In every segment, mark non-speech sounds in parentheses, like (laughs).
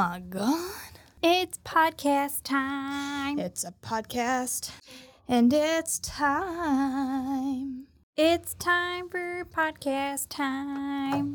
my god. It's podcast time. It's a podcast and it's time. It's time for podcast time.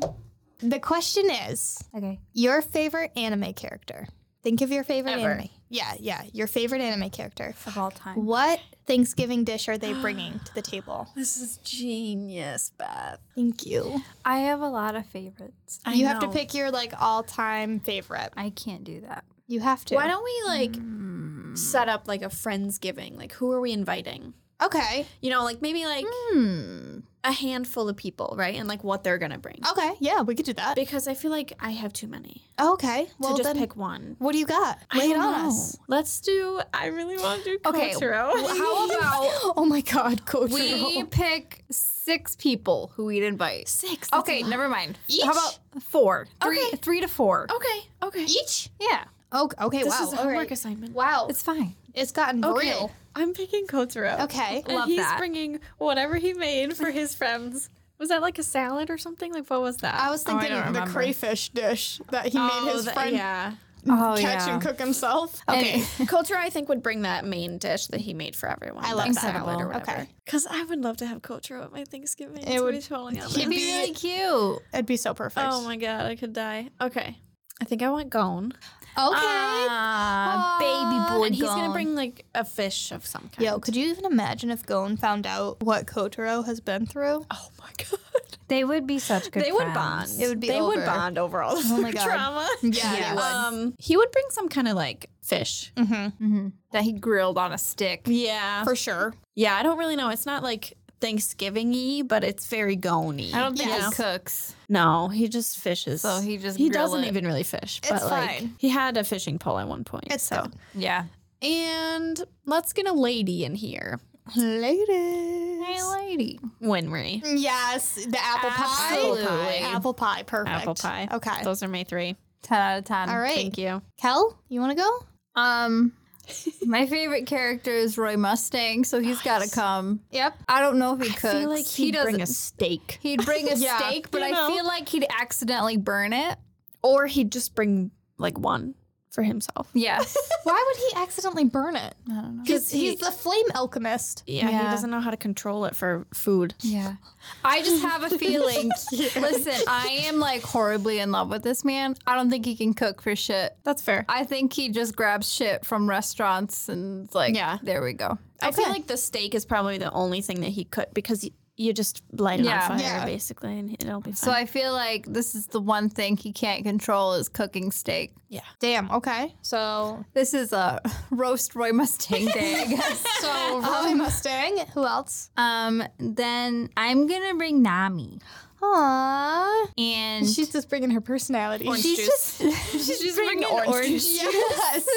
The question is Okay. your favorite anime character. Think of your favorite Ever. anime. Yeah, yeah, your favorite anime character. Of all time. What Thanksgiving dish are they (gasps) bringing to the table? This is genius, Beth. Thank you. I have a lot of favorites. I you have to pick your like all-time favorite. I can't do that. You have to. Why don't we like set up like a friendsgiving? Like, who are we inviting? Okay. You know, like maybe like Hmm. A handful of people, right? And like what they're gonna bring. Okay. Yeah, we could do that. Because I feel like I have too many Okay. Well, to just then pick one. what do you got? I Lay it don't on know. us. Let's do. I really want to do Okay. How (laughs) about Oh my god, Coach. we pick six people who we'd invite? Six. that's Okay, a lot. never mind. Each? How about four? Three, Okay. three to four. Okay. Okay. Each? Yeah, Oh, okay. This wow. is a all homework right. assignment. Wow. it's fine. It's gotten Okay. real. I'm picking Kotaro. Okay. And (laughs) Love he's that. bringing whatever he made for his friends. Was that like a salad or something? Like what was that? I was Oh, I thinking the crayfish dish that he made oh, his the- friend Yeah. Oh catch and cook himself. Okay. Kotaro, (laughs) I think, would bring that main dish that he made for everyone. I love that that. salad or whatever. Okay. Because I would love to have Kotaro at my Thanksgiving. It It would- would be totally on It'd be be- really cute. It'd be so perfect. Oh my god, I could die. Okay. I think I want Gon. Okay. Ah, baby boy. and he's gonna gone. bring like a fish of some kind. Yo, could you even imagine if Gon found out what Kotaro has been through? Oh my god. They would be such good. they would friends. bond. It would be They over. would bond over all the Oh my food (laughs) God. trauma. (laughs) Yeah, they would. Um, he would bring some kind of like fish. Mm-hmm. Mhm. that he grilled on a stick. Yeah. For sure. yeah, I don't really know. It's not like Thanksgiving y, but it's very gony. I don't think Yes. he cooks. No, he just fishes. So he just he doesn't it. even really fish. It's but like fine. he had a fishing pole at one point. It's so. good. Yeah. And let's get a lady in here. Ladies. Hey, lady. Winry. Yes, the apple pie. Absolutely. Apple pie. Perfect. Apple pie. Okay. Those are my three. Ten out of ten. All right. Thank you. Kel, you want to go? Um, my favorite character is Roy Mustang, so he's got to come. Yep. I don't know if he I feel like he he'd doesn't. bring a steak. he'd bring (laughs) a Yeah, steak, but you I feel like he'd accidentally burn it. Or he'd just bring like one for himself. Yeah. (laughs) Why would he accidentally burn it? I don't know. Because he- he's the flame alchemist. Yeah, Yeah. he doesn't know how to control it for food. Yeah. I just have a feeling. (laughs) Listen, I am like horribly in love with this man. I don't think he can cook for shit. That's fair. I think he just grabs shit from restaurants and it's like, Yeah. there we go. I feel Okay. like the steak is probably the only thing that he could because y- you just light it Yeah. on fire Yeah. basically and it'll be fine. So I feel like this is the one thing he can't control is cooking steak. yeah. Damn. Okay. So, This is a (laughs) roast Roy Mustang day, I (laughs) guess. so Roy Mustang. Who else? Um, then I'm gonna bring Nami, Aww. and She's just bringing her personality. Orange she's juice. just she's, bringing, orange, juice. Yes.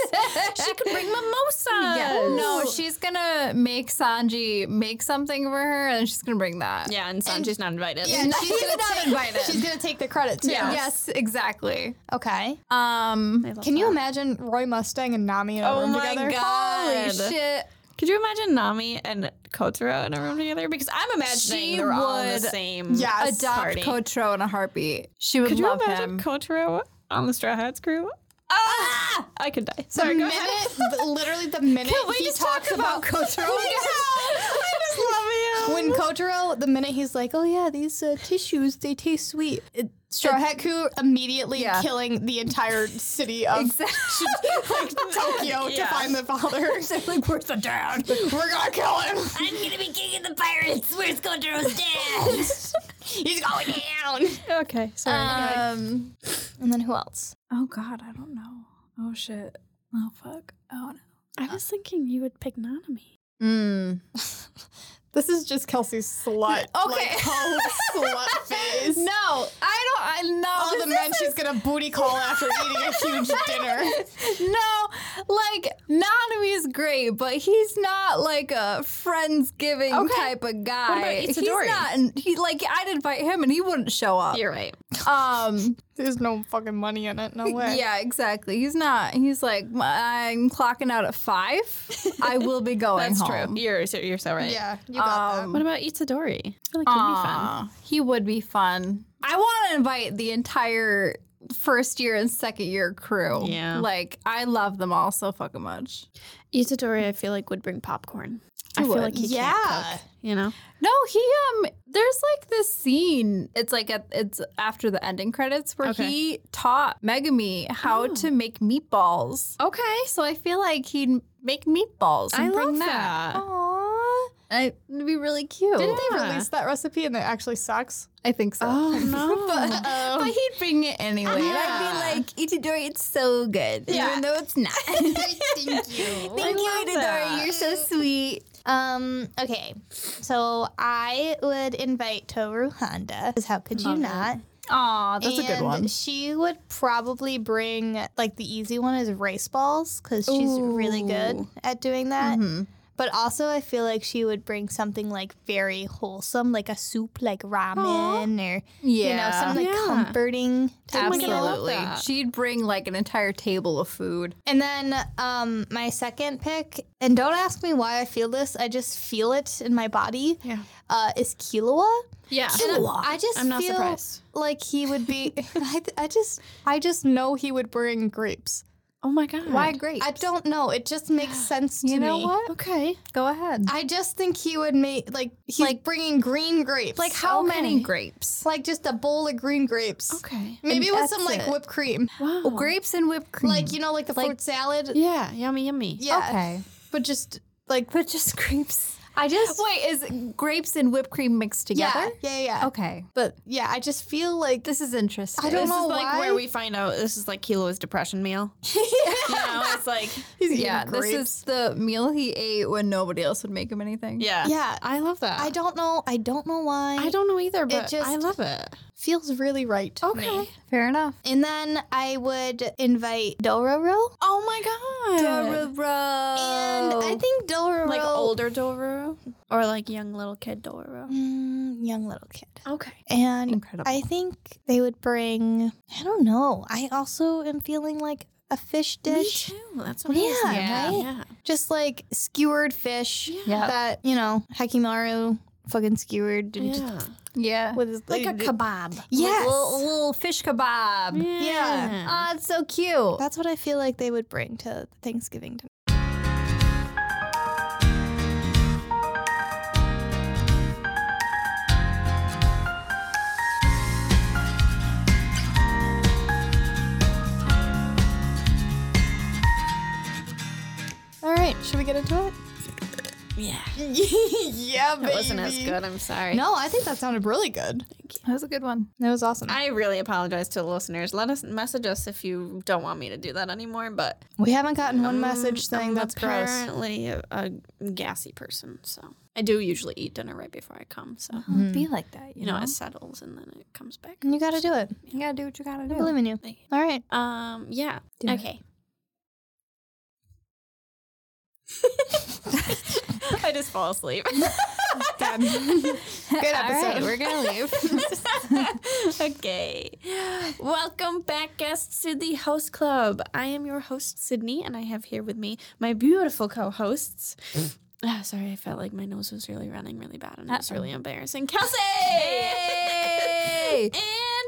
she could bring mimosa. Yeah. No, she's gonna make Sanji make something for her, and she's gonna bring that. Yeah, and Sanji's not invited. Yeah, and She's gonna not take- invited. She's gonna take the credit too. Yeah. Yes, exactly. Okay. Um. I love Can you imagine Roy Mustang and Nami in a Oh room my together? God. Holy shit! Could you imagine Nami and Kotaro in a room together? Because I'm imagining She they're all in the would same Yes. Adopt party. Kotaro in a heartbeat. She would Could you love imagine him. Kotaro on the Straw Hats crew? Ah! I could die. The Sorry, go minute, ahead. literally the minute Can we he just talks talk about, about Kotaro. (laughs) I just love you. When Kotaro, the minute he's like, "Oh yeah, these uh, tissues they taste sweet," it, Straw Hat Crew immediately Yeah. killing the entire city of Exactly. (laughs) like (laughs) Tokyo to Yeah. find the father. (laughs) like, where's the dad? We're gonna kill him. I'm gonna be king of the pirates. Where's Kotaro's dad? He's going down. Okay, sorry. Um, and then who else? Oh God, I don't know. Oh shit. Oh fuck. Oh no. I was thinking you would pick Nanami. Mm. This is just Kelsey's slut. (laughs) Okay. like, post slut (laughs) phase. No, I don't. I know. All the men is- she's gonna booty call after eating a huge (laughs) dinner. No, like Nanami is great, but he's not like a friendsgiving Okay. type of guy. about he's Itadori? not. He like I'd invite him and he wouldn't show up. You're right. Um. There's no fucking money in it. No way. Yeah, exactly. He's not. He's like I'm clocking out at five. I will be going That's home. true. You're so, you're so right. Yeah, you got Um, What about Itadori? I feel like he'd be fun. He would be fun. I want to invite the entire first year and second year crew. Yeah. Like I love them all so fucking much. Itadori, I feel like would bring popcorn. I feel would. like he Yeah. can't cook. You know. No, he um there's like this scene. It's like at, it's after the ending credits where Okay. he taught Megumi how to make meatballs. Okay. So I feel like he'd make meatballs and I bring love that. that. Aww. I- It'd be really cute. Didn't they Yeah. release that recipe and it actually sucks? I think so. Oh (laughs) no. but, but he'd bring it anyway. And Yeah. I'd be like, Itadori, it's so good. Yeah. Even though it's not. (laughs) Thank you. (laughs) Thank you, love Itadori. that. You're so sweet. Um, okay. So I would invite Toru Honda, because how could you Love it. not? Aw, that's a good And one. She would probably bring like the easy one is race balls because she's really good at doing that. But also, I feel like she would bring something like very wholesome, like a soup, like ramen, or you know, something like Yeah. comforting. Type Oh my meal. God, I love Absolutely. She'd bring like an entire table of food. And then um, my second pick, and don't ask me why I feel this, I just feel it in my body. Yeah. Uh, is Killua. Yeah. And I, I just I'm not feel surprised. like he would be. (laughs) I, I just, I just know he would bring grapes. Oh my god. Why grapes? I don't know. It just (gasps) makes sense to You know me. what? Okay. Go ahead. I just think he would make like he's Like- bringing green grapes. Like how many grapes? Like just a bowl of green grapes. Okay. Maybe And with some that's like it. whipped cream. Wow. Oh, grapes and whipped cream. Like you know, like the Like- fruit salad. Yeah. Yummy. Yummy. Yeah. Okay. But just like But just (laughs) grapes. I just Wait, is grapes and whipped cream mixed together? Yeah, yeah, yeah. Okay. But yeah, I just feel like This is interesting. I don't this know is like why. where we find out this is like Killua's depression meal. (laughs) you know, it's like (laughs) he's Yeah, this is the meal he ate when nobody else would make him anything. yeah. Yeah. I love that. I don't know. I don't know why. I don't know either, but just- I love it. Feels really right. To Okay. Me. Fair enough. And then I would invite Dororo. Oh my god. Dororo. And I think Dororo like older Dororo or like young little kid Dororo. Mm, young little kid. Okay. And Incredible. I think they would bring I don't know. I also am feeling like a fish dish. Me too. That's what Yeah, I was thinking. right? Yeah. Just like skewered fish Yeah. that, you know, Hyakkimaru fucking skewered and just Yeah. yeah. with his Like a kebab. Yes. Little, little fish kebab. Yeah. Ah, it's so cute. That's what I feel like they would bring to Thanksgiving dinner. All right, should we get into it? Yeah. (laughs) yeah, baby. It wasn't as good. I'm sorry. No, I think that sounded really good. Thank you. That was a good one. That was awesome. I really apologize to the listeners. Let us message us if you don't want me to do that anymore. But we haven't gotten one um, message saying I'm that's gross. apparently a, a gassy person, so I do usually eat dinner right before I come. So It'd be like that, you, you know know. it settles and then it comes back. And You got to do it. you gotta do what you gotta do. I believe in you. Thank you. All right. Um. Yeah. Do okay. (laughs) (laughs) (laughs) I just fall asleep. (laughs) (laughs) Good episode. right, we're gonna leave. okay. Welcome back, guests, to the Host Club. I am your host, Sydney, and I have here with me my beautiful co hosts. (sighs) Ah, sorry, I felt like my nose was really running really bad and it was really embarrassing. Kelsey! And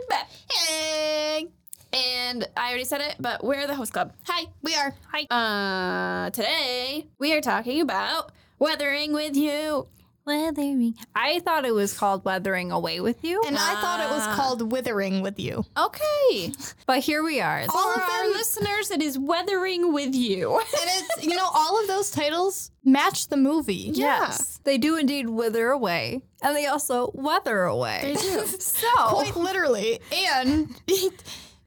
Beth. Hey, And I already said it, but we're the Host Club. Hi. we are. Hi. Uh, today we are talking about weathering with you. Weathering. I thought it was called Weathering Away with You. And I thought it was Ah. called Withering with You. Okay. but here we are. For All of our them- listeners, it is weathering with you. And it's, you know, all of those titles match the movie. Yes, they do indeed wither away, and they also weather away. They do. (laughs) so, (laughs) Quite literally. And (laughs)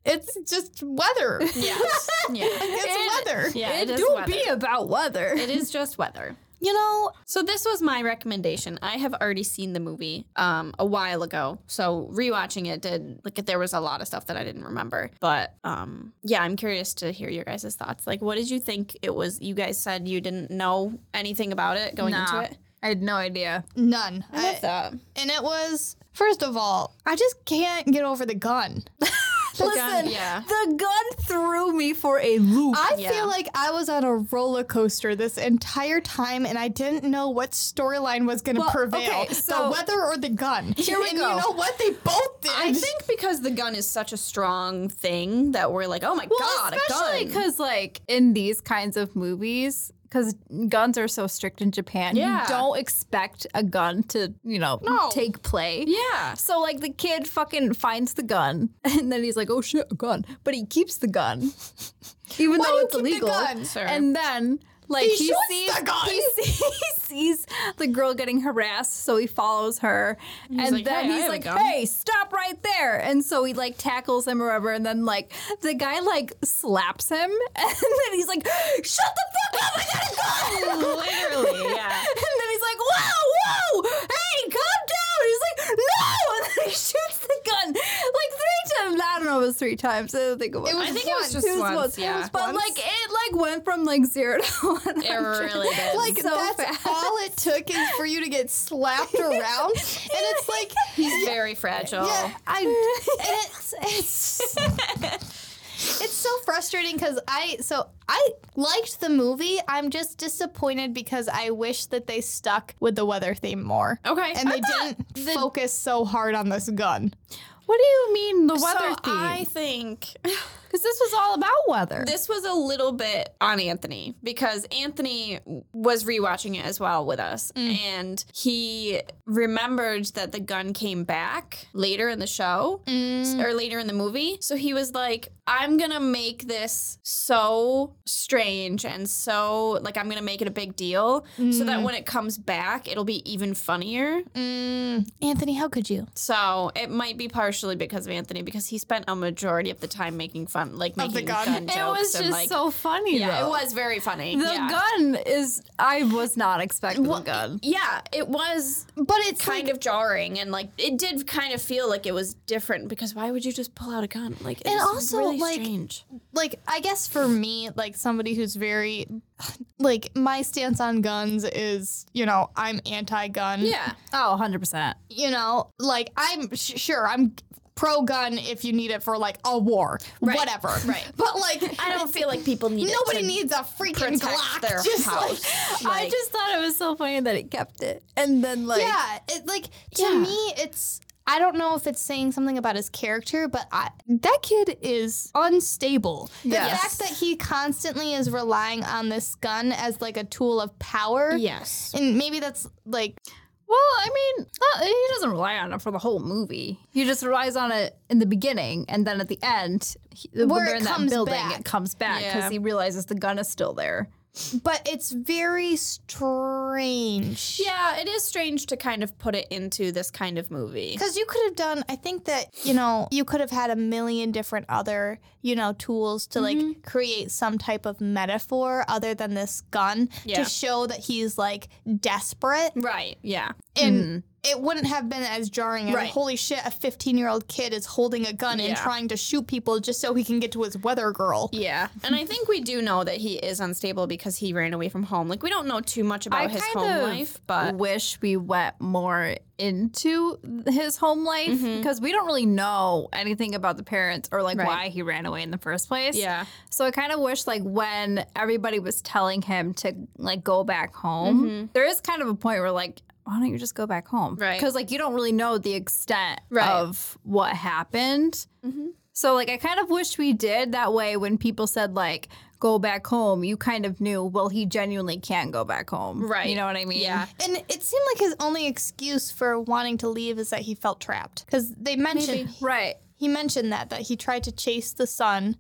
it's just weather. Yes. Yeah. It's weather. Yeah, it, it is do weather. be about weather. It is just weather. You know, So this was my recommendation. I have already seen the movie um, a while ago. So rewatching it did like there was a lot of stuff that I didn't remember. But um, yeah, I'm curious to hear your guys' thoughts. Like, what did you think it was? You guys said you didn't know anything about it going Nah. into it. I had no idea. none. I love that. and it was, first of all, I just can't get over the gun. (laughs) Listen, gun, yeah. the gun threw me for a loop. I Yeah. feel like I was on a roller coaster this entire time, and I didn't know what storyline was going to Well, prevail: okay, so- the weather or the gun. Here we and go. You know what? They both did. I think because the gun is such a strong thing that we're like, oh my well, god, a especially because like in these kinds of movies. Because guns are so strict in Japan, Yeah. you don't expect a gun to, you know, No. take play. Yeah. So like the kid fucking finds the gun, (laughs) and then he's like, "Oh shit, a gun!" But he keeps the gun, (laughs) even Why though it's keep the illegal. gun? And then like He he, sees the gun. He, (laughs) sees, he sees (laughs) the girl getting harassed, so he follows her, and like, then "Hey, he's like, "Hey, stop right there!" And so he like tackles him or whatever, and then like the guy like slaps him, (laughs) and then he's like, "Shut the fuck up! I got a gun!" (laughs) Literally, yeah. And then he's like, whoa, whoa, hey, calm down. He's like, no. And then he shoots the gun like three times. I don't know it was three times. I don't think it was. It was I think it was once. just It was once, once. yeah. But once. like it like went from like zero to (laughs) one. It really did. like so that's fast. all it took is for you to get slapped (laughs) around, and it's like He's very fragile. Yeah, I it's it's (laughs) it's so frustrating because I so I liked the movie. I'm just disappointed because I wish that they stuck with the weather theme more. Okay. And they didn't focus so hard on this gun. What do you mean the weather so theme? I think Because this was all about weather. this was a little bit on Anthony because Anthony was rewatching it as well with us, mm. and he remembered that the gun came back later in the show s- mm. or later in the movie. So he was like, "I'm gonna make this so strange and so like I'm gonna make it a big deal, so that mm. when it comes back, it'll be even funnier." Mm, Anthony, how could you? So it might be partially because of Anthony because he spent a majority of the time making fun, like Of the making gun. gun, It jokes. it was and, just like, so funny. yeah, though. it was very funny. The yeah. gun is. I was not expecting the gun. Yeah, it was But it's kind of jarring and like it did kind of feel like it was different because why would you just pull out a gun? Like it's And also, really like, strange. like I guess for me, like somebody who's very like my stance on guns is, you know, I'm anti-gun. Yeah. Oh, 100%. You know, like I'm sh- sure I'm pro gun if you need it for like a war, whatever. right. (laughs) But like I don't feel like people need it nobody needs a freaking Glock. their just house. like I just thought it was so funny that it kept it. And then, like. yeah, it like to Yeah. me it's I don't know if it's saying something about his character, but I, that kid is unstable. The Yes. fact that he constantly is relying on this gun as like a tool of power, Yes. and maybe that's like Well, I mean, he doesn't rely on it for the whole movie. He just relies on it in the beginning, and then at the end, he, when they're it in that comes building, back. it comes back because Yeah. he realizes the gun is still there. But it's very strange. Yeah, it is strange to kind of put it into this kind of movie. Because you could have done, I think that, you know, you could have had a million different other, you know, tools to Mm-hmm. like create some type of metaphor other than this gun Yeah. to show that he's like desperate. Right. Yeah. And it wouldn't have been as jarring as Right. holy shit, a 15 year old kid is holding a gun and trying to shoot people just so he can get to his weather girl. Yeah. And I think we do know that he is unstable because he ran away from home. Like we don't know too much about his kind home of life, but I wish we went more into his home life Mm-hmm. because we don't really know anything about the parents or like Right. why he ran away in the first place. Yeah. So I kind of wish like when everybody was telling him to like go back home, there is kind of a point where like why don't you just go back home? Right. Because like you don't really know the extent Right. of what happened. Mm-hmm. So like I kind of wish we did that way when people said like go back home, you kind of knew well he genuinely can't go back home. Right. You know what I mean? Yeah. And it seemed like his only excuse for wanting to leave is that he felt trapped. Because they mentioned Right. He mentioned that that he tried to chase the sun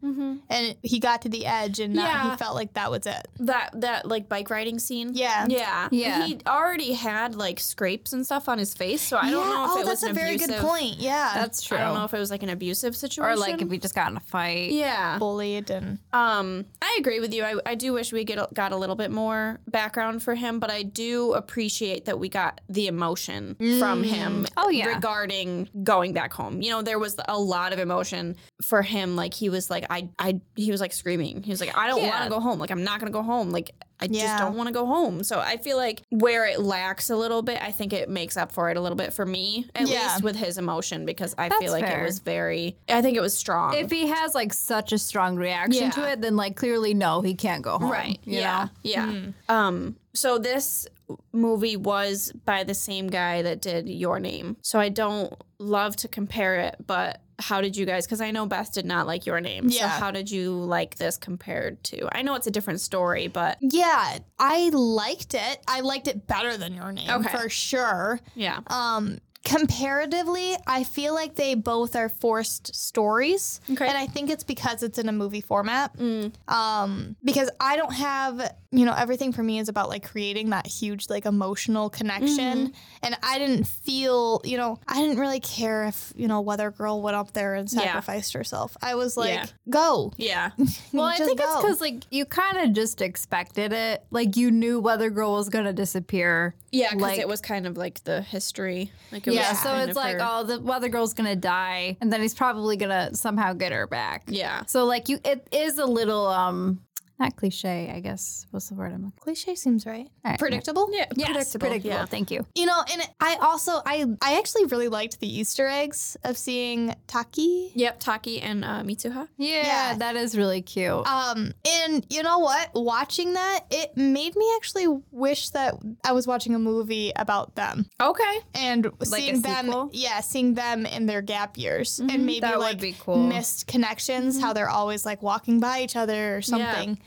and he got to the edge and that Yeah. he felt like that was it. that that like bike riding scene. Yeah. Yeah. Yeah. He already had like scrapes and stuff on his face, so I don't know if it was. oh, it that's was a an very abusive, good point. Yeah, That's true. I don't know if it was like an abusive situation. or like if we just got in a fight. Yeah. bullied and Um, I agree with you. I, I do wish we get got a little bit more background for him, but I do appreciate that we got the emotion from him. Oh, yeah. regarding going back home. You know, there was a lot of emotion for him. Like he was like, I, I, he was like screaming. He was like, I don't Yeah. want to go home. Like I'm not gonna go home. Like I just don't want to go home. So I feel like where it lacks a little bit, I think it makes up for it a little bit for me, at Yeah. least with his emotion, because I That's feel like fair. it was very. I think it was strong. If he has like such a strong reaction to it, then like clearly no, he can't go home. Right. You yeah. know? Yeah. Hmm. Um. So this movie was by the same guy that did Your Name. So I don't love to compare it, but how did you guys? Because I know Beth did not like Your Name. So Yeah. how did you like this compared to? I know it's a different story, but Yeah, I liked it. I liked it better than your name Okay. for sure. yeah. Um, comparatively, I feel like they both are forced stories, Okay. and I think it's because it's in a movie format. Um, because I don't have, you know, everything for me is about like creating that huge like emotional connection, and I didn't feel, you know, I didn't really care if you know Weather Girl went up there and Yeah. sacrificed herself. I was like, Yeah. go. Yeah. (laughs) Well, I Just think it's because like you kind of just expected it. Like you knew Weather Girl was gonna disappear. Yeah, because Like- it was kind of like the history. Like it Yeah, so it's like, her- oh, the Weather Girl's gonna die, and then he's probably gonna somehow get her back. Yeah. So like you, it is a little um, not cliche, I guess. What's the word I'm looking? Cliche seems right. All right, Predictable. Yeah, Yes, predictable. predictable. Yeah. Thank you. You know, and I also I I actually really liked the Easter eggs of seeing Taki. Yep, Taki and uh, Mitsuha. Yeah, Yeah. that is really cute. Um, and you know what? Watching that, it made me actually wish that I was watching a movie about them Okay. and a seeing them. sequel? Yeah, seeing them in their gap years and maybe that would like be cool. missed connections. How they're always like walking by each other or something.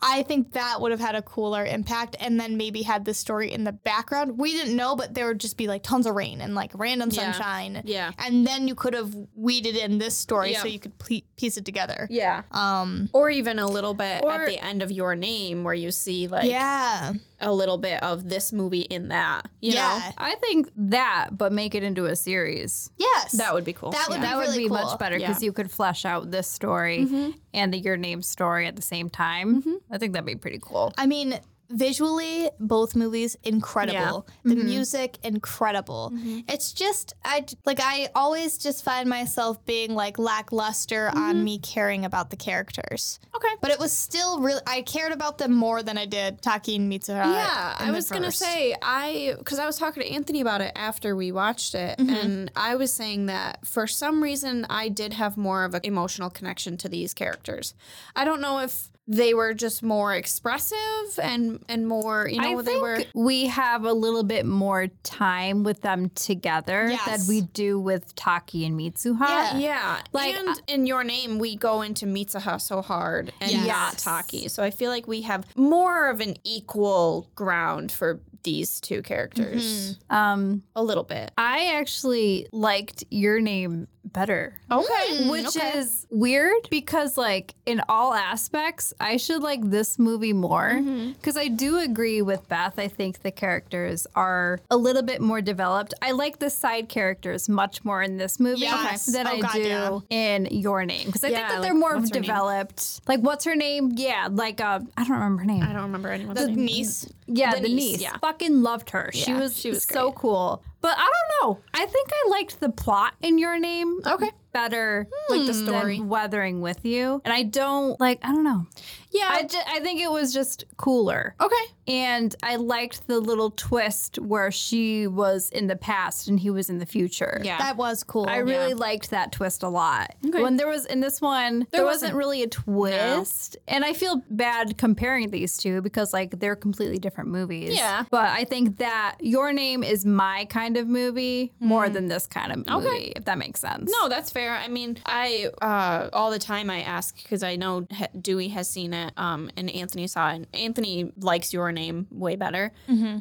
I think that would have had a cooler impact, and then maybe had the story in the background. We didn't know, but there would just be like tons of rain and like random Yeah. sunshine. Yeah. And then you could have weeded in this story so you could ple- piece it together. Yeah. Um. Or even a little bit Or- at the end of your name where you see like yeah. A little bit of this movie in that. You yeah. know? I think that, but make it into a series. Yes. That would be cool. That would Yeah. be that would really be cool. much better Yeah. because you could flesh out this story mm-hmm. and the Your Name story at the same time. Mm-hmm. I think that'd be pretty cool. I mean, visually, both movies incredible. The mm-hmm. music incredible. Mm-hmm. It's just i like I always just find myself being like lackluster on mm-hmm. me caring about the characters. Okay. But it was still really I cared about them more than I did Taki and Mitsuha. Yeah, I was gonna say I because I was talking to Anthony about it after we watched it, and I was saying that for some reason I did have more of an emotional connection to these characters. I don't know if they were just more expressive and and more you know I they think were we have a little bit more time with them together Yes. than we do with Taki and Mitsuha. Yeah. yeah Like, and in your name we go into Mitsuha so hard and Yes. not Taki so I feel like we have more of an equal ground for these two characters Um, a little bit I actually liked your name better. okay Which is weird because, like, in all aspects, I should like this movie more. Because I do agree with Beth. I think the characters are a little bit more developed. I like the side characters much more in this movie Yes. than Oh, I God, do yeah. in Your Name. Because I think Yeah, that they're more what's her name? developed. Like, what's her name? Yeah, like, uh, I don't remember her name. I don't remember anyone's the name. niece. Yeah, The the, niece, niece. yeah. Fucking loved her. she was she was so great. cool. But I don't know. I think I liked the plot in your name. Okay. Better Like the hmm, than story. weathering with you. And I don't like I don't know. Yeah. I, ju- I think it was just cooler. okay. And I liked the little twist where she was in the past and he was in the future. Yeah. That was cool. I really liked that twist a lot. Okay. When there was in this one, there, wasn't, wasn't. really a twist, and I feel bad comparing these two because like they're completely different movies. Yeah. but I think that Your Name is my kind of movie more hmm. than this kind of movie, if that makes sense. No, that's fair. I mean, I uh, all the time I ask because I know Dewey has seen it, um, and Anthony saw it. Anthony likes your name way better,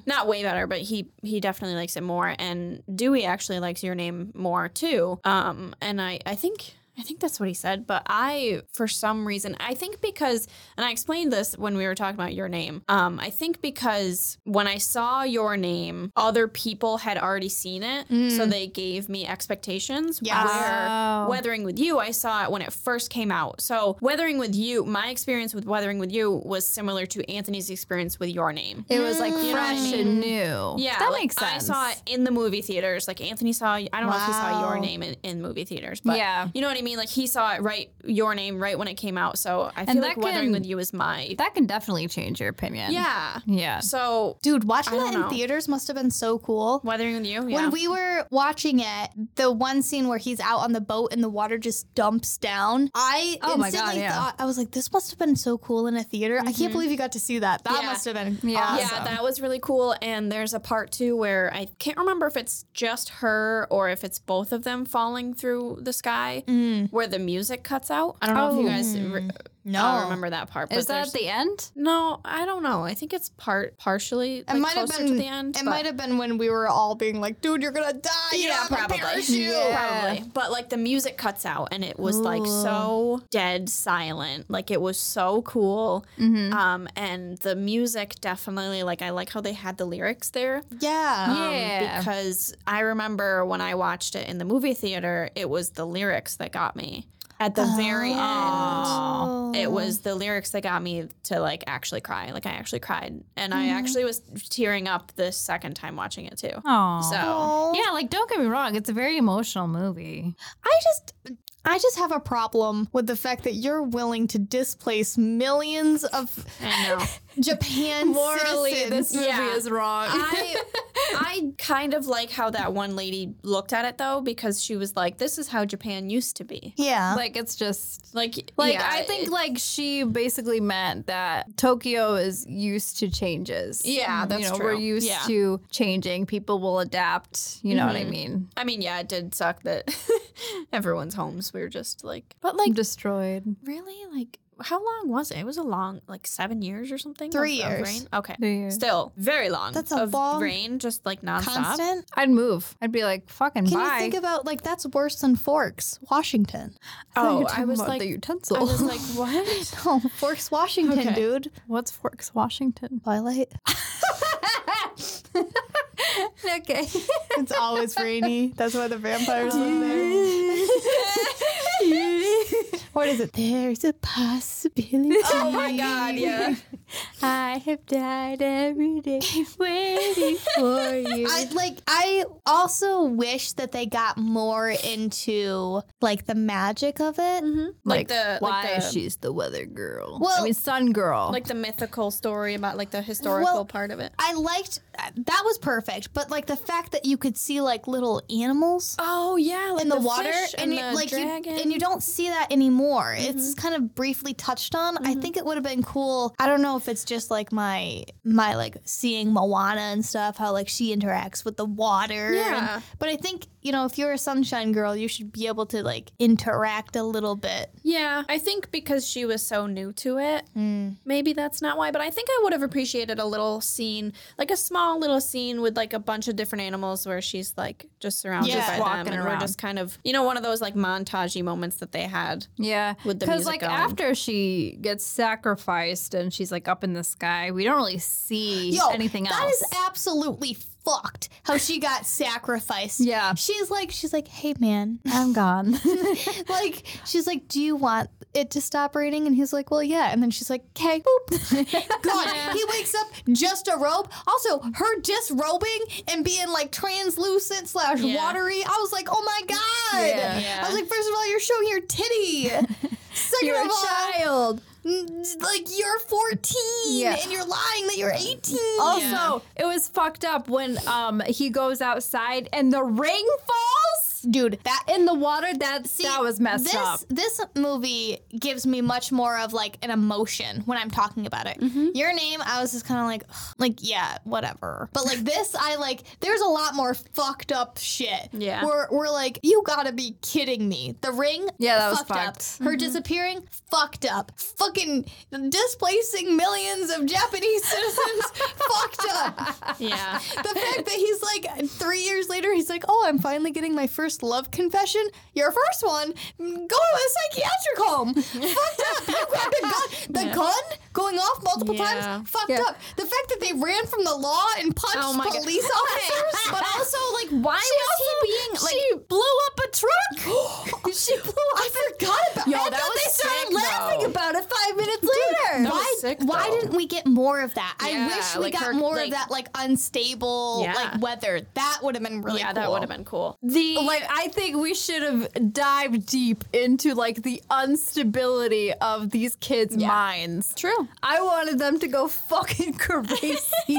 not way better, but he he definitely likes it more. And Dewey actually likes your name more too. Um, and I I think. I think that's what he said, but I, for some reason, I think because, and I explained this when we were talking about your name. Um, I think because when I saw your name, other people had already seen it, so they gave me expectations. Oh. Weathering with You, I saw it when it first came out. So Weathering with You, my experience with Weathering with You was similar to Anthony's experience with Your Name. It was like know what I fresh mean? and new. Yeah, that like, makes sense. I saw it in the movie theaters. Like Anthony saw, I don't know if he saw Your Name in, in movie theaters, but Yeah. you know what I mean. Mean, like he saw it right, your name right when it came out. So I feel And like that Weathering with You is my That can definitely change your opinion. yeah. Yeah. So Dude, watching I that in know. theaters must have been so cool. Weathering with You, yeah. When we were watching it, the one scene where he's out on the boat and the water just dumps down, I Oh my God, instantly yeah. thought, I was like, this must have been so cool in a theater. I can't believe you got to see that. That Mm-hmm. Yeah. must have been Yeah. awesome. Yeah, that was really cool. And there's a part too where I can't remember if it's just her or if it's both of them falling through the sky Mm. where the music cuts out. I don't know if you guys re- oh. No. I don't remember that part. But Is that at the end? No, I don't know. I think it's part partially It like, might have been to the end. It but- might have been when we were all being like, "Dude, you're gonna die." You yeah, don't have probably. parachute." (laughs) Yeah. Probably. But like the music cuts out and it was like so dead silent. Like it was so cool. Mm-hmm. Um and the music definitely like I like how they had the lyrics there. Yeah. Um, Yeah. because I remember when I watched it in the movie theater, it was the lyrics that got me. At the very end, oh. it was the lyrics that got me to like actually cry. Like I actually cried, and I mm-hmm. actually was tearing up the second time watching it too. Oh. So Oh. Yeah, like don't get me wrong, it's a very emotional movie. I just I just have a problem with the fact that you're willing to displace millions of I know. (laughs) Japan citizens. movie Yeah. is wrong. I (laughs) I kind of like how that one lady looked at it though, because she was like, "This is how Japan used to be." yeah. like it's just Like, like yeah, I think like she basically meant that Tokyo is used to changes. Yeah, that's you know, true. We're used Yeah. to changing. People will adapt. You know what I mm-hmm. mean? I mean, yeah, it did suck that (laughs) everyone's homes were just like, but like, Destroyed. really, like, how long was it? It was a long, like seven years or something. Three of- of years. rain? Okay, Three years. still very long. That's a of long- rain, just like nonstop. Constant. I'd move. I'd be like, fucking Can bye. you think about like that's worse than Forks, Washington? Oh, I was like, the utensil. I was like, what? (laughs) Oh, Forks, Washington, Okay. dude. What's Forks, Washington? Twilight. (laughs) okay. It's always rainy. That's why the vampires live there. (laughs) (laughs) what is it? There's a possibility. (laughs) oh my god, yeah. (laughs) I have died every day waiting for you. I like I also wish that they got more into like the magic of it. Mm-hmm. Like, the why like the, she's the weather girl. Well- I mean, sun girl. like the mythical story about like the historical Well, part of it. I liked that was perfect, but like the fact that you could see like little animals Oh yeah, like in the, water fish and, and, you, the like you, dragon. and you don't see that anymore. It's mm-hmm. kind of briefly touched on. I mm-hmm. think it would have been cool. I don't know if it's just like my my like seeing Moana and stuff, how like she interacts with the water. and- Yeah. but I think you know if you're a sunshine girl, you should be able to like interact a little bit. Yeah, I think because she was so new to it, mm. maybe that's not why. But I think I would have appreciated a little scene, like a small little scene with like a bunch of different animals where she's like just surrounded Yeah. by Walking them, and we're just kind of, you know, one of those like montagey moments that they had. yeah, with the because like going. after she gets sacrificed and she's like up in the sky, we don't really see Yo, anything else. That is absolutely fucked. How she got sacrificed. Yeah. she's like she's like, hey man, I'm gone. (laughs) (laughs) like she's like, "Do you want it to stop raining?" And he's like, "Well, yeah." And then she's like, "Okay." Boop. (laughs) God, he wakes up just a robe. Also, her disrobing and being like translucent slash Yeah. watery. I was like, "Oh my god!" Yeah. Yeah. I was like, first of all, you're showing your titty. Second You're of a all, child. Mm, like you're 14 Yeah. and you're lying that you're 18. Also, it was fucked up when um he goes outside and the rain falls dude, that in the water. That See, that was messed this, up. This movie gives me much more of like an emotion when I'm talking about it. Mm-hmm. Your name, I was just kind of like, ugh, like yeah, whatever. But like this, I like. There's a lot more fucked up shit. Yeah. we're we're like, you gotta be kidding me. The ring, Yeah, that was fucked fucked. up. Her disappearing, fucked up. Fucking displacing millions of Japanese (laughs) citizens, fucked up. (laughs) Yeah. The fact that he's like three years later, he's like, "Oh, I'm finally getting my first love confession. Your first one, go to a psychiatric home. (laughs) Fucked up. You grabbed a gun. The gun going off multiple Yeah. times. Fucked Yeah. up. The fact that they ran from the law and punched Oh my God. police officers, (laughs) but also like, why She was also- he being like? she blew up a truck. she blew. I forgot about. Yo, and that then was they started sick, laughing though. about it five minutes later. That Why was sick. Why though. didn't we get more of that? I wish we like got her- more like- of that like unstable Yeah. like weather. That would have been really yeah, cool. that would have been cool. The Like I think we should have dived deep into like the instability of these kids' minds. true. I wanted them to go fucking (laughs) crazy.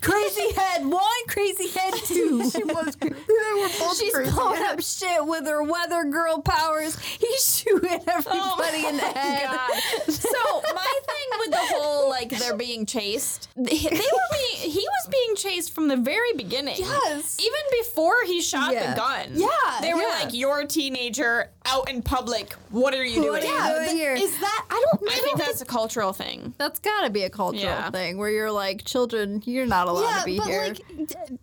crazy (laughs) head one, crazy head two. (laughs) She was they were both She's crazy blowing up shit with her weather girl powers. He's shooting everybody oh in the head. God. So my thing with the whole like they're being chased, they, they were (laughs) being he was being chased from the very beginning. Yes. Even before he shot Yeah. the gun. Yeah, They were yeah. like, You're a teenager out in public. What are you What doing? are you Yeah, doing here? is that I don't I think that's a cultural thing. That's gotta be a cultural Yeah. thing where you're like, children, you're not allowed to be but here. like d-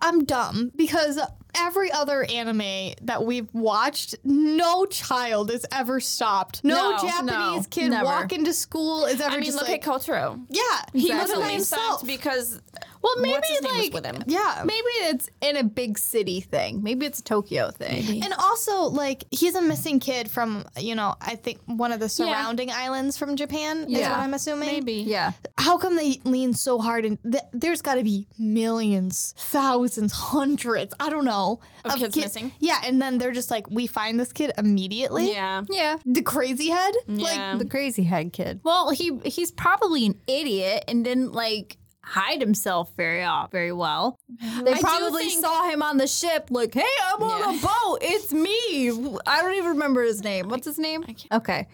I'm dumb because every other anime that we've watched, no child is ever stopped. No, No, Japanese no, kid never. walking to school is ever I mean, just look like, at Kotaro. yeah, He was was by himself stopped because well, maybe what's his name was like with him. yeah. maybe it's in a big city thing. Maybe it's a Tokyo thing. And also, like, he's a missing kid from, you know, I think one of the surrounding islands from Japan, is Yeah. what I'm assuming. Maybe. Yeah. How come they lean so hard? And th- there's got to be millions, thousands, hundreds, I don't know. Of kids missing? Yeah. And then they're just like, we find this kid immediately. Yeah. Yeah. The crazy head? Yeah. Like, The crazy head kid. Well, he he's probably an idiot and didn't like hide himself very very well. Mm-hmm. They I probably think- saw him on the ship like, "Hey, I'm on Yeah. a boat. It's me." I don't even remember his name. What's his name? Okay.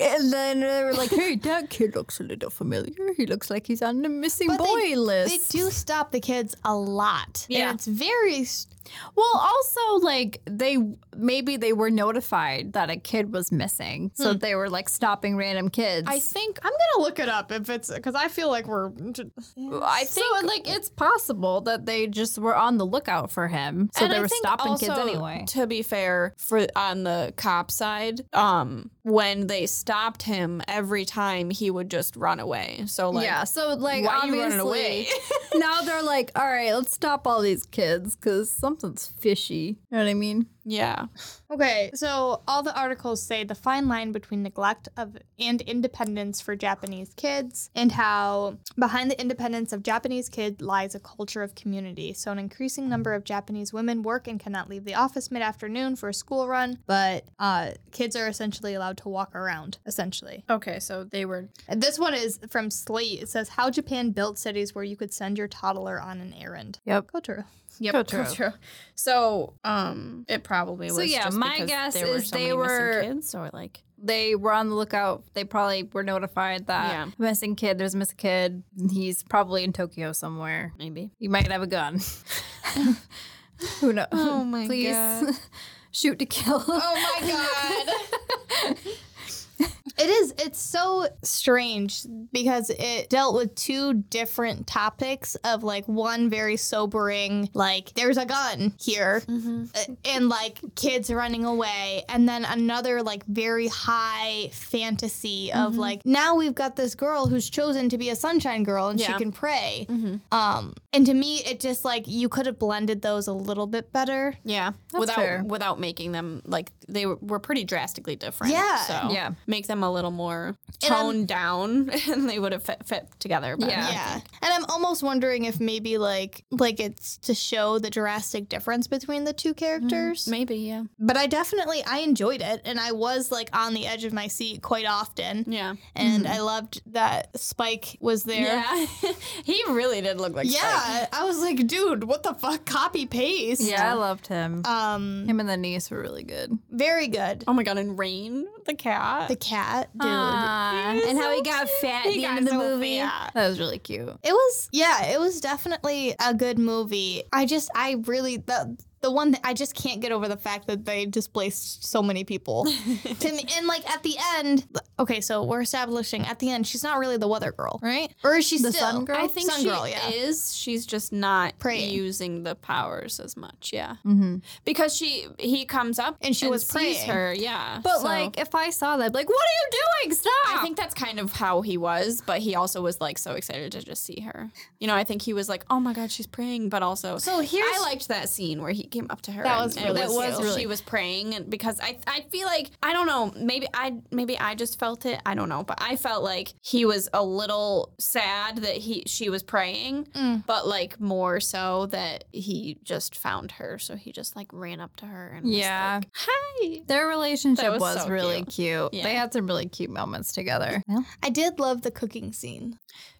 And then they were like, "Hey, that kid looks a little familiar. He looks like he's on the missing but boy they, list." They do stop the kids a lot. Yeah. And it's very. s- Well, also like they maybe they were notified that a kid was missing, so they were like stopping random kids. I think I'm going to look it up if it's. Because I feel like we're. I so think like it's possible that they just were on the lookout for him, so And they I were stopping kids anyway. To be fair, for on the cop side, um, when they stopped him, every time he would just run away. So like, yeah, so like obviously running away? (laughs) now they're like, all right, let's stop all these kids because something's fishy. You know what I mean? yeah, Okay, so all the articles say the fine line between neglect of and independence for Japanese kids, and how behind the independence of Japanese kids lies a culture of community. So an increasing number of Japanese women work and cannot leave the office mid-afternoon for a school run, but uh, kids are essentially allowed to walk around. Essentially, okay. So they were and this one is from Slate. It says how Japan built cities where you could send your toddler on an errand. Yep. Kotaro. Yep, Kotaro. Kotaro. So, um, it probably was. So, yeah, just my guess there were is so they many missing were- kids, or like, They were on the lookout. They probably were notified that Yeah. missing kid. There's a missing kid. He's probably in Tokyo somewhere. maybe. He might have a gun. (laughs) Who knows? Oh my Please God. (laughs) shoot to kill. Oh my god. (laughs) it is it's so strange because it dealt with two different topics of like one very sobering like there's a gun here uh, and like kids running away and then another like very high fantasy of like now we've got this girl who's chosen to be a sunshine girl and she can pray um and to me it just like you could have blended those a little bit better Yeah, That's without fair. without making them like they were, were pretty drastically different. Yeah. so Yeah. Make them a little more And toned down, (laughs) and they would have fit, fit together. Better. Yeah. Yeah. And I'm almost wondering if maybe like like it's to show the drastic difference between the two characters. maybe. Yeah, But I definitely I enjoyed it and I was like on the edge of my seat quite often. yeah, And I loved that Spike was there. yeah. (laughs) he really did look like Spike. Yeah, I was like, dude, what the fuck? Copy paste. Yeah, I loved him. Um, him and the niece were really good. very good. Oh my god, and Rain the cat. The cat, dude. and how he got fat at the end of the so movie. fat. That was really cute. It was yeah, it was definitely a good movie. I just I really the the one that I just can't get over the fact that they displaced so many people. (laughs) to me, and like at the end, okay, so we're establishing at the end she's not really the weather girl, right? Or is she The still sun girl? I think sun she girl? Yeah. is. She's just not Praying. using the powers as much. Yeah, Mm-hmm. because she he comes up And she was sees praying. her. Yeah, But so- like, if I saw that, I'd be like, what are you doing? Stop! I think that's kind of how he was, but he also was like so excited to just see her. You know, I think he was like, "Oh my god, she's praying," but also So here's- I liked that scene where he came up to her. That was it really it was cute. she was praying and because I I feel like I don't know maybe I maybe I just felt it I don't know but I felt like he was a little sad that he she was praying Mm. but like more so that he just found her so he just like ran up to her and Yeah. was like, hi Their relationship That was, was so really cute. cute. Yeah. They had some really cute moments together. Well, I did love the cooking scene.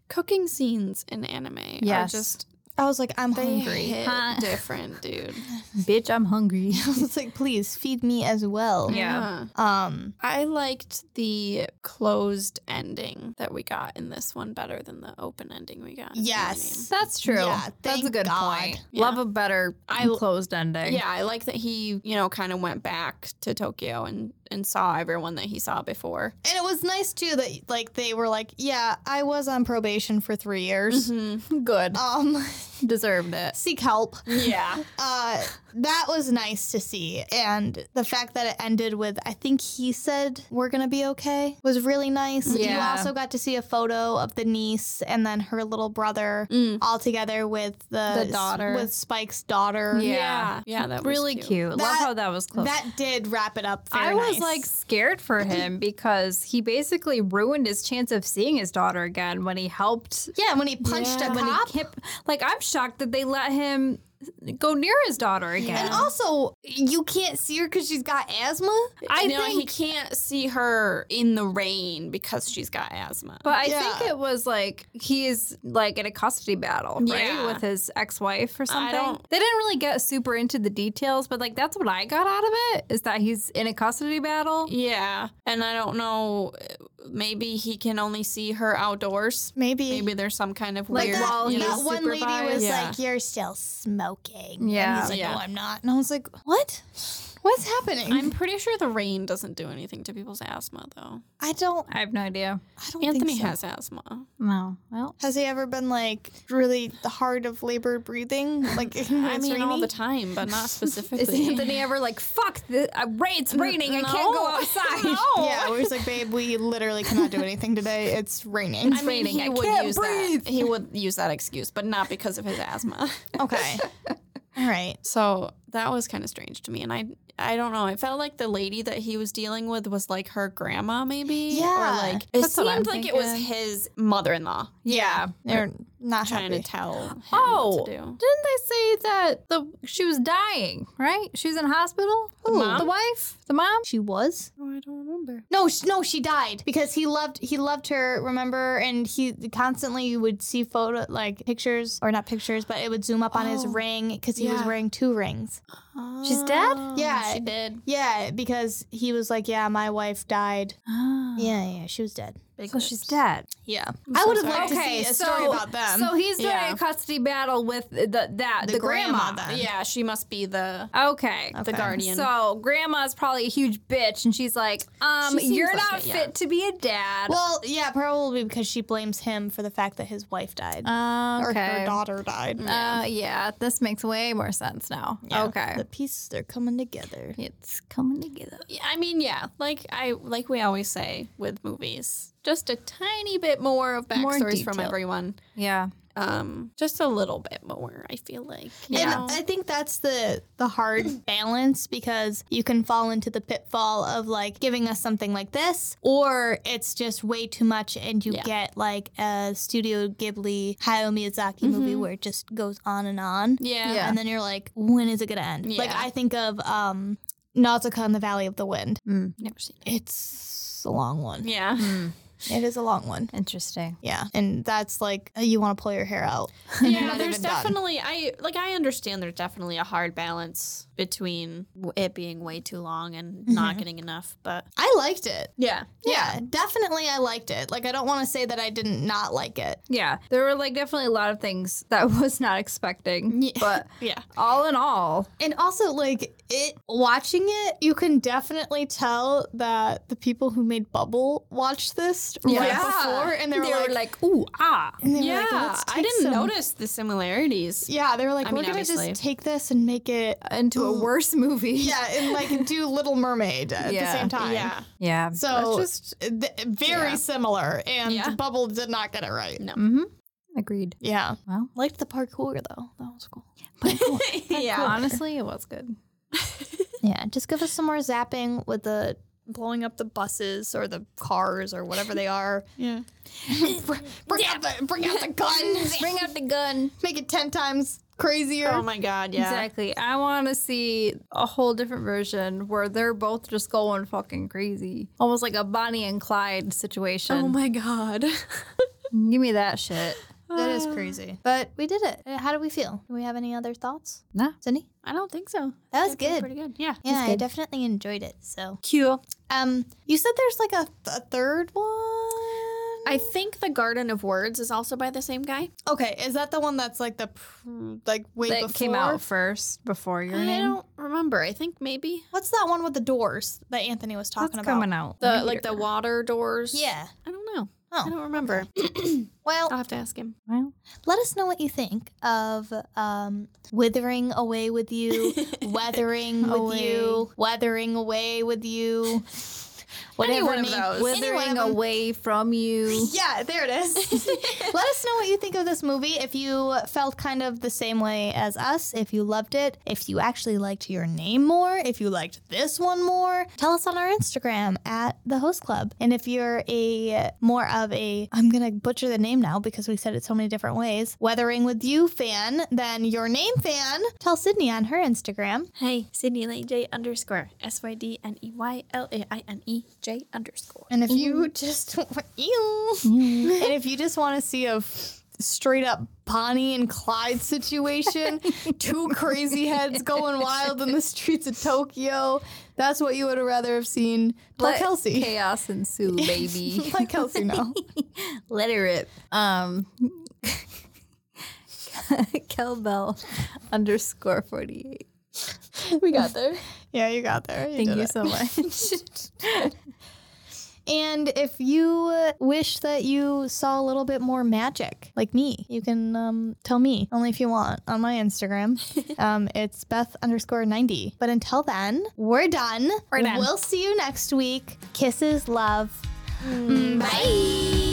cooking scenes in anime are just I was like, I'm they hungry. hit Huh. (laughs) different dude bitch, I'm hungry. (laughs) I was like, please feed me as well. Yeah. Um, I liked the closed ending that we got in this one better than the open ending we got. in Yes. That's true. Yeah, That's a good God. point. Yeah. Love a better I- closed ending. Yeah, I like that he, you know, kind of went back to Tokyo and and saw everyone that he saw before. and it was nice too that like they were like, yeah, I was on probation for three years. (laughs) Good. Um, Deserved it. (laughs) seek help. Yeah. Uh, that was nice to see, and the fact that it ended with, I think he said we're gonna be okay, was really nice. You Yeah. also got to see a photo of the niece and then her little brother mm. all together with the, The daughter. with Spike's daughter. Yeah. Yeah, yeah, that was really cute. Love That- how that was close. That did wrap it up. Very I was nice. like scared for (laughs) him because he basically ruined his chance of seeing his daughter again when he helped. yeah, when he punched Yeah. a When cop. he kept, like, I'm shocked that they let him go near his daughter again. And also, you can't see her because she's got asthma. I you know, he can't see her in the rain because she's got asthma. but I Yeah. think it was like he is like in a custody battle, right, Yeah. with his ex-wife or something. don't- They didn't really get super into the details, but like that's what I got out of it is that he's in a custody battle. yeah, and I don't know. Maybe he can only see her outdoors. Maybe. Maybe there's some kind of Like, weird. while you know, that one lady was supervised. like, "You're still smoking." Yeah. and he's like, Yeah. "No, I'm not." And I was like, "What? What's happening?" I'm pretty sure the rain doesn't do anything to people's asthma, though. I don't. I have no idea. I don't Anthony think so. has asthma. No, well, Has he ever been like really hard of labor breathing? (laughs) Like (laughs) I it's mean, all the time, but not (laughs) specifically. is Anthony ever like fuck? The, uh, rain, it's raining. I can't go outside. No. Yeah, where he's like, babe, we literally cannot do anything today. It's raining. I mean, raining. he I would can't use breathe. that. He would use that excuse, but not because of his asthma. okay. All right. So that was kind of strange to me, and I, I don't know. I felt like the lady that he was dealing with was like her grandma, maybe. Yeah. or like it That's what I'm seemed like it was his mother-in-law Yeah. They're not trying happy. to tell him Oh, what to oh, do. didn't they say that the she was dying? Right? She was in hospital. Who? The, mom? wife, the mom. She was. Oh, I don't remember. No, sh- no, she died because he loved he loved her. Remember, and he constantly would see photo like pictures or not pictures, but it would zoom up on his Oh, ring because he was wearing two rings. She's dead? Oh, yeah. she did. Yeah, because he was like, yeah, my wife died. Oh. Yeah, yeah, she was dead. Big So she's dead. Yeah, I'm I so would have liked Okay, to see a so story about them. so he's doing Yeah. a custody battle with the that the, The grandma. grandma then. Yeah, she must be the Okay. the Okay. guardian. So grandma's probably a huge bitch, and she's like, um, She you're like not it, yeah. fit to be a dad. well, yeah, probably because she blames him for the fact that his wife died Uh, or her daughter died. Uh, yeah, this makes way more sense now. Yeah, Okay. the pieces they're coming together. It's coming together. Yeah, I mean, yeah, like I like we always say with movies, just a tiny bit more of More backstories from everyone. Yeah. Um, just a little bit more. I feel like. You know? And I think that's the the hard (clears throat) balance because you can fall into the pitfall of like giving us something like this, or it's just way too much, and you Yeah. get like a Studio Ghibli Hayao Miyazaki movie where it just goes on and on, yeah. Yeah. and then you're like, when is it gonna end? Like I think of um, Nausicaa in the Valley of the Wind. Never seen it. It's a long one. Yeah. It is a long one. Interesting. Yeah, and that's like uh, you want to pull your hair out. (laughs) Yeah, there's even done. definitely I like I understand there's definitely a hard balance between it being way too long and mm-hmm. not getting enough, but I liked it. yeah. Yeah, definitely I liked it. Like I don't want to say that I didn't not like it. Yeah, there were like definitely a lot of things that I (laughs) was not expecting, Yeah. (laughs) but Yeah. all in all, And also like it watching it, you can definitely tell that the people who made Bubble watched this right Yeah. before and they were like, like, ooh, ah. and they were Yeah, like, "Let's I didn't some-" notice the similarities. Yeah, they were like, I we're mean, gonna obviously. just take this and make it Into a worse movie. yeah, and like (laughs) do Little Mermaid at Yeah. the same time. Yeah. Yeah. So That's just th- very Yeah. similar, and Yeah. Bubble did not get it right. No. Mm-hmm. Agreed. Yeah. Well, Liked the parkour though. That was cool. (laughs) yeah. honestly, it was good. (laughs) Yeah, just give us some more zapping with the blowing up the buses or the cars or whatever they are. (laughs) Yeah. (laughs) bring out the bring out the gun. (laughs) Bring out the gun. Make it ten times crazier. Oh my god, yeah. Exactly. I want to see a whole different version where they're both just going fucking crazy. Almost like a Bonnie and Clyde situation. Oh my god. Give me that shit. That is crazy. But we did it. Uh, How do we feel? Do we have any other thoughts? Nah. Cindy? I don't think so. That was That's good. Pretty good. Yeah. Yeah, I definitely enjoyed it. So, Cute. um, you said there's like a, a third one. I think the Garden of Words is also by the same guy. okay, is that the one that's like the pr- like way That before? came out first before your I name. don't remember. I think maybe What's that one with the doors that Anthony was talking That's about? coming out. the later. like the water doors. Yeah. I don't know. Oh. I don't remember. (clears throat) Well, I'll have to ask him. Well, let us know what you think of um, withering away with you, (laughs) weathering with Away. you, weathering away with you. Whatever one of name- those. any one withering of away from you. Yeah, there it is. (laughs) (laughs) Let us know what you think of this movie. If you felt kind of the same way as us, if you loved it, if you actually liked your name more, if you liked this one more, tell us on our Instagram at the Host Club. And if you're a more of a, I'm gonna butcher the name now because we said it so many different ways, Weathering with You fan, then your name fan, tell Sydney on her Instagram. Hey, Sydney Laine J underscore S Y D N E Y L A I N E J underscore. And if you just, (laughs) ew. and if you just want to see a f- straight up Bonnie and Clyde situation, (laughs) two crazy heads going wild in the streets of Tokyo, that's what you would have rather have seen. Let Kelsey. Chaos ensue, (laughs) baby. Let Kelsey know. Let it rip. Um, Kelbell underscore 48. we got there. Yeah, you got there. Thank you it. so much. And if you uh, wish that you saw a little bit more magic, like me, you can um, tell me, only if you want, on my Instagram. (laughs) um, it's Beth underscore 90. But until then, we're done. We're done. We'll see you next week. Kisses, love. Mm, Bye.